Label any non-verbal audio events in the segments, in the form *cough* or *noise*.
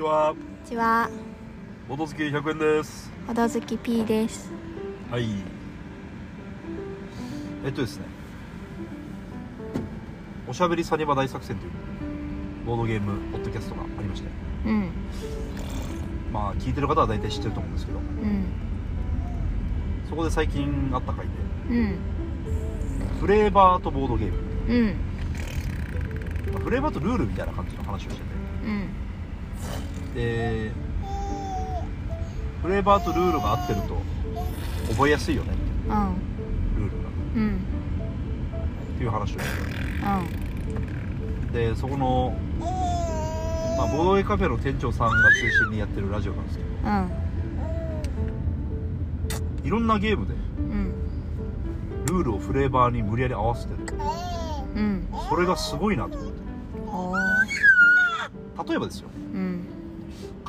ちは。こんにちは、元付き100円です。ほどずき P です。はい。えっとですね。おしゃべりサニバ大作戦というボードゲームポッドキャストがありまして。うん、まあ聞いてる方は大体知ってると思うんですけど。うん、そこで最近あった回で。うん、フレーバーとボードゲーム。うん、まあフレーバーとルールみたいな感じの話をしてて。うん、でフレーバーとルールが合ってると覚えやすいよねみたいなうん、ルールがうん、っていう話をしてうん、でそこの、まあ、ボードゲーカフェの店長さんが中心にやってるラジオなんですけど。うん、いろんなゲームでうん、ルールをフレーバーに無理やり合わせてる。うん、それがすごいなと思って。おー、例えばですよ。うん、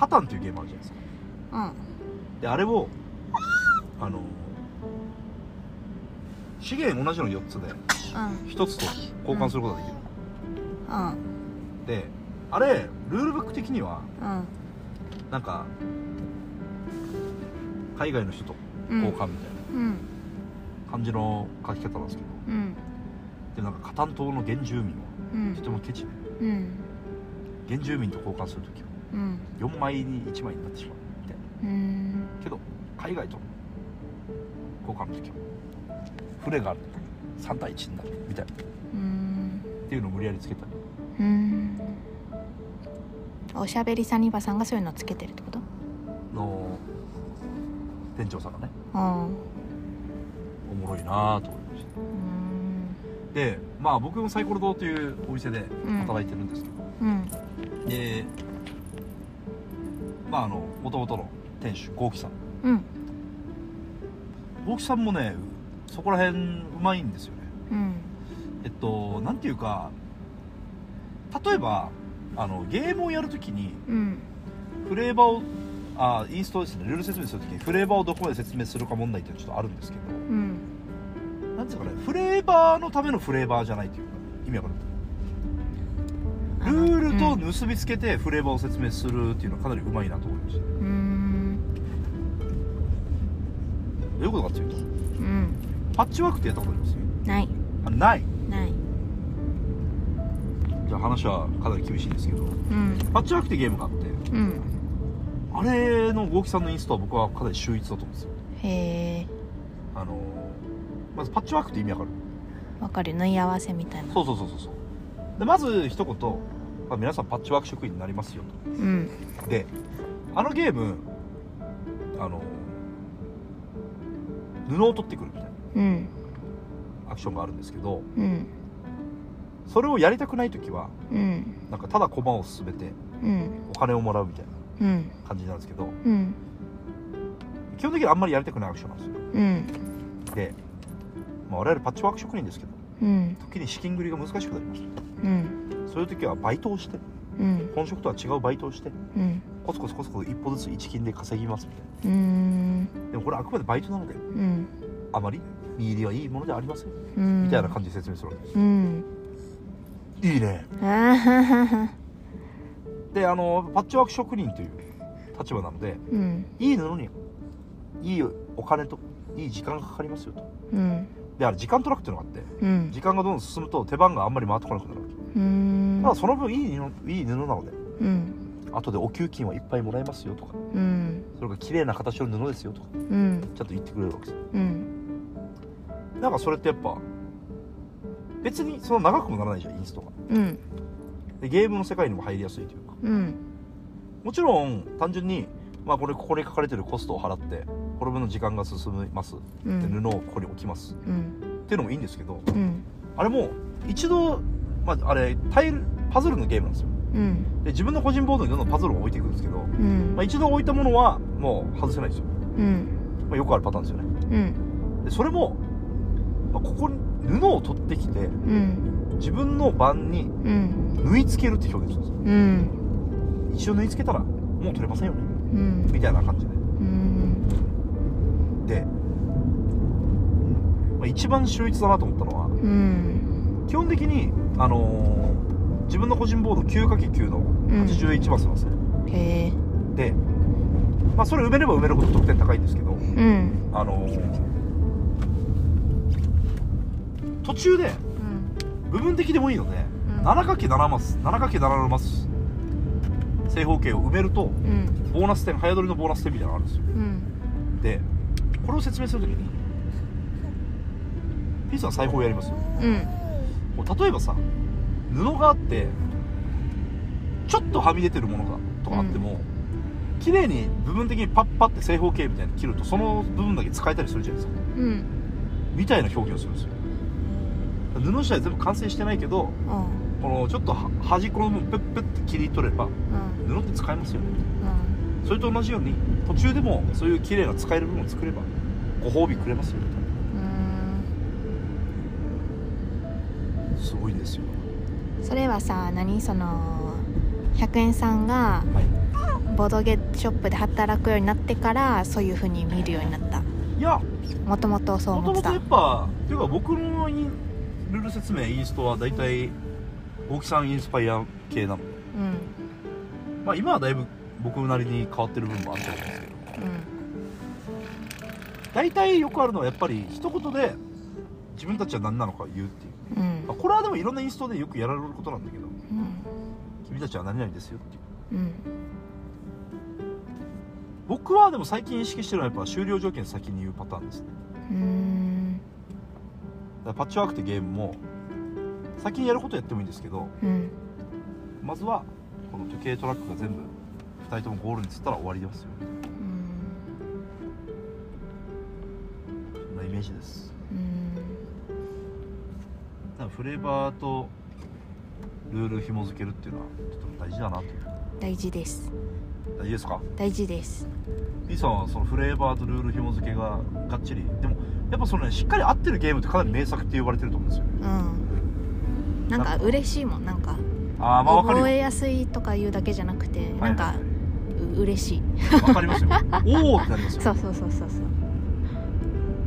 カタンっていうゲームあるじゃないですか。うん、であれをあの資源同じの4つでうん、1つと交換することができる、うん、であれルールブック的にはうん、なんか海外の人と交換みたいなうん、感じの書き方なんですけど、うん、でなんかカタン島の原住民はうん。とて、もケチでうん、原住民と交換するときはうん、4枚に1枚になってしまうみたいな。うん、けど海外との交換の時はフレがある3対1になるみたいな。っうん、ていうのを無理やりつけたり。うん。おしゃべりサニバさんがそういうのつけてるってこと？の店長さんがね。うん、おもろいなぁと思いましうん、たでまあ僕もサイコロ堂というお店で働いてるんですけど、うん、でまああの元々の店主豪輝さん。うん、豪輝さんもねそこら辺うまいんですよね。うん、えっとなんていうか例えばあのゲームをやるときにうん、フレーバーをあインストですね。ルール説明するときにフレーバーをどこまで説明するか問題っていうのはちょっとあるんですけどうん、なんていうかね。フレーバーのためのフレーバーじゃないというか意味わかる？ルールと結びつけてフレーバーを説明するっていうのはかなりうまいなと思いました。どうん、ういうことかっていうとうん、パッチワークってやったことあります？ない、あない。ない、じゃあ話はかなり厳しいんですけどうん、パッチワークってゲームがあってうん、あれの豪輝さんのインストは僕はかなり秀逸だと思うんですよ。へえ、あのまずパッチワークって意味わかる？わかる、縫い合わせみたいな。そうそうそうそうそう。でまず一言、まあ、皆さんパッチワーク職員になりますようん、とであのゲームあの布を取ってくるみたいなうん、アクションがあるんですけどうん、それをやりたくない時はうん、なんかただ駒を進めてうん、お金をもらうみたいなうん、感じなんですけどうん、基本的にはあんまりやりたくないアクションなんですよ。うん、で、まあ、我々パッチワーク職人ですけどうん、時に資金繰りが難しくなりますうん、そういう時はバイトをしてうん、本職とは違うバイトをしてうん、コツコツコツコツ一歩ずつ一金で稼ぎますみたいうん、なでもこれあくまでバイトなのでうん、あまり見入りはいいものではありません。うん、みたいな感じで説明するわけですうん、いいね。*laughs* であのパッチワーク職人という立場なのでうん、いい布にいいお金といい時間がかかりますよと。うん、であれ時間トラックっていうのがあってうん、時間がどんどん進むと手番があんまり回ってこなくなるわけ。うん、ただその分いい布いい布なので。うん、後でお給金はいっぱいもらえますよとか。うん、それが綺麗な形の布ですよとか。うん、ちゃんと言ってくれるわけですよ。うん、なんかそれってやっぱ別にその長くもならないじゃんインストが。うん、でゲームの世界にも入りやすいというか。うん、もちろん単純にまあこれここに書かれてるコストを払ってこの分の時間が進みます。でうん、布をここに置きます。うん、っていうのもいいんですけどうん、あれも一度まああれタイルパズルのゲームなんですよ。うん、で自分の個人ボードにどんどんパズルを置いていくんですけど、うん。まあ、、一度置いたものはもう外せないんですよ、うん、まあ、よくあるパターンですよね。うん、でそれも、まあ、ここに布を取ってきてうん、自分の番にうん、縫い付けるって表現するんですよ。うん、一応縫い付けたらもう取れませんよね。うん、みたいな感じで。うん、で、まあ、一番秀逸だなと思ったのはうん、基本的にあのー自分の個人ボード 9×9 の81マスなんですね、へえ。で、まあ、それ埋めれば埋めるほど得点高いんですけどうん。あの途中でうん。部分的でもいいので、うん。7×7 マス 7×7 のマス正方形を埋めるとうん。ボーナス点早取りのボーナス点みたいなのがあるんですよ。うん。でこれを説明するときにピースは裁縫やりますよ。うん。例えばさ布があってちょっとはみ出てるものがとかあっても、綺麗に部分的にパッパって正方形みたいに切るとその部分だけ使えたりするじゃないですか。うん。みたいな表現をするんですよ。布自体全部完成してないけどうん。このちょっとは端っこの部分プップッて切り取ればうん。布って使えますよね。うん。それと同じように途中でもそういう綺麗な使える部分を作ればご褒美くれますよみたいなすごいんですよ。うんそれはさ何？その100円さんがはい。ボードゲショップで働くようになってからそういう風に見るようになった。いや。もともとそう思ってた。もともとやっぱっていうか僕のルール説明インストは大体大木さんインスパイア系なの。でうん。まあ今はだいぶ僕なりに変わってる部分もあると思うんですけど。うん。大体よくあるのはやっぱり一言で自分たちは何なのか言うっていう、うん。まあ、これはでもいろんなインストでよくやられることなんだけど。うん。君たちは何々ですよっていう。うん。僕はでも最近意識してるのはやっぱ終了条件先に言うパターンですね。うん。パッチワークってゲームも先にやることやってもいいんですけどうん。まずはこの時計トラックが全部2人ともゴールにつったら終わりですよそんなイメージですフレーバーとルール紐付けるっていうのはちょっと大事だなという。大事です。大事ですか？大事です。B さんはそのフレーバーとルール紐付けががっちり。でもやっぱそのねしっかり合ってるゲームってかなり名作って呼ばれてると思うんですよ。ねうん。なんか嬉しいもん。なんかああまあ覚えやすいとか言うだけじゃなくてはいなんか嬉しい。いわかりますよ。*laughs* おおってなりますよ。そうそうそうそうそう。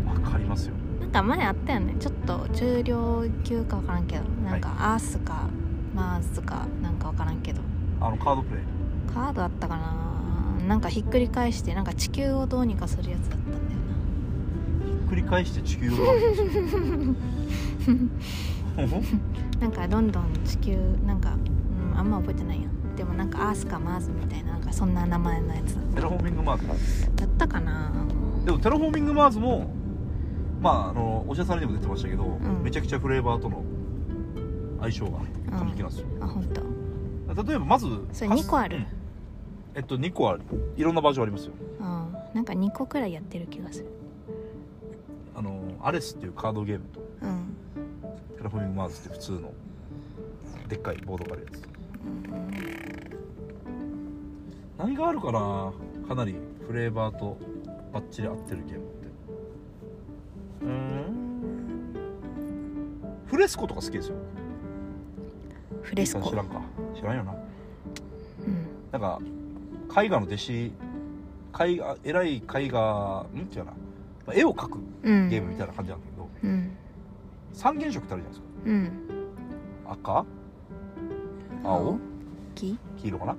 わかりますよか前あったよね。ちょっと重量級か分からんけど。なんかアースかマーズかなんか分からんけど。あのカードプレイ。カードあったかな。なんかひっくり返してなんか地球をどうにかするやつだったんだよひっくり返して地球をなんですよな *laughs* なんかどんどん地球なんか、うん、あんま覚えてないやでもなんかアースかマーズみたいななんかそんな名前のやつテラフォーミングマーズだったかな。でもテラフォーミングマーズもまああのお医者さんにも出てましたけど、ん。めちゃくちゃフレーバーとの相性が完璧なんですよ、あ本当。例えばまずそれ2個ある。うん。えっと2個ある。いろんなバージョンありますよ。うんなんか2個くらいやってる気がする。あのアレスっていうカードゲームとうん。テラフォーミングマーズって普通のでっかいボードがあるやつ。何があるかな？かなりフレーバーとバッチリ合ってるゲームフレスコとか好きですよ。フレスコ。知らんか。知らんよな。うん。なんか絵画の弟子絵画偉い絵画ん？っていうかな。まあ絵を描くうん。ゲームみたいな感じなんだけど、うん。三原色ってあるじゃないですか。うん。赤？青？木黄？色かな？で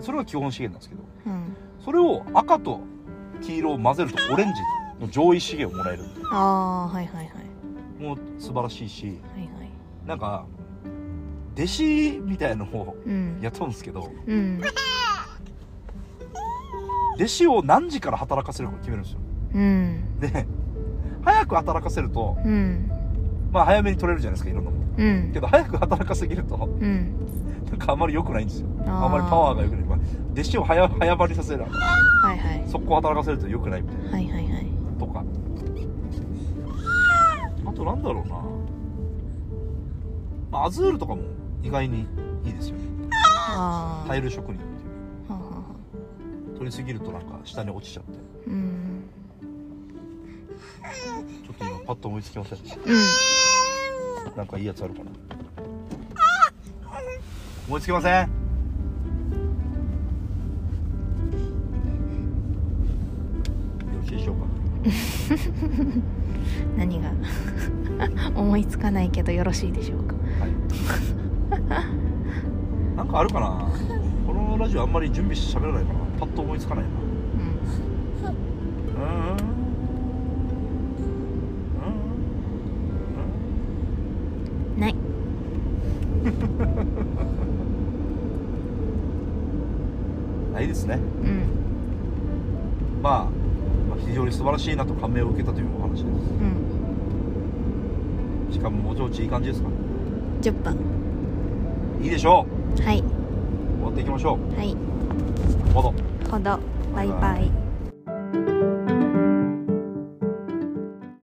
それが基本資源なんですけどうん。それを赤と黄色を混ぜるとオレンジの上位資源をもらえる。んでああはいはいはい。もう素晴らしいしはいはい。なんか弟子みたいのをうん。雇うんですけどうん。弟子を何時から働かせるか決めるんですよ。うん。で早く働かせるとうん。まあ早めに取れるじゃないですかいろんなもの。うん。けど早く働かせすぎるとうん。なんかあんまり良くないんですよ。あまりパワーが良くない、まあ、弟子を早早場にさせるはいはい。速攻働かせると良くないみたいな。はいはいはいとか。あとなんだろうな、まあ、アズールとかも意外にいいですよね。タイル職人っていう。ははは取りすぎるとなんか下に落ちちゃって。うん。ちょっと今パッと思いつきません。うん。なんかいいやつあるかな。思いつきません？*laughs* 何が？*laughs* 思いつかないけどよろしいでしょうか？はい。なんかあるかな？このラジオあんまり準備して喋らないからパッと思いつかないな。うん。うん。うん。ないうん。ない。*laughs* ですね。うん。まあ、まあ非常に素晴らしいなと感銘を受けたというお話です。うん。しかももちろんいい感じですか？10分いいでしょはい。う終わっていきましょはい。うほど。ほど。バイバイ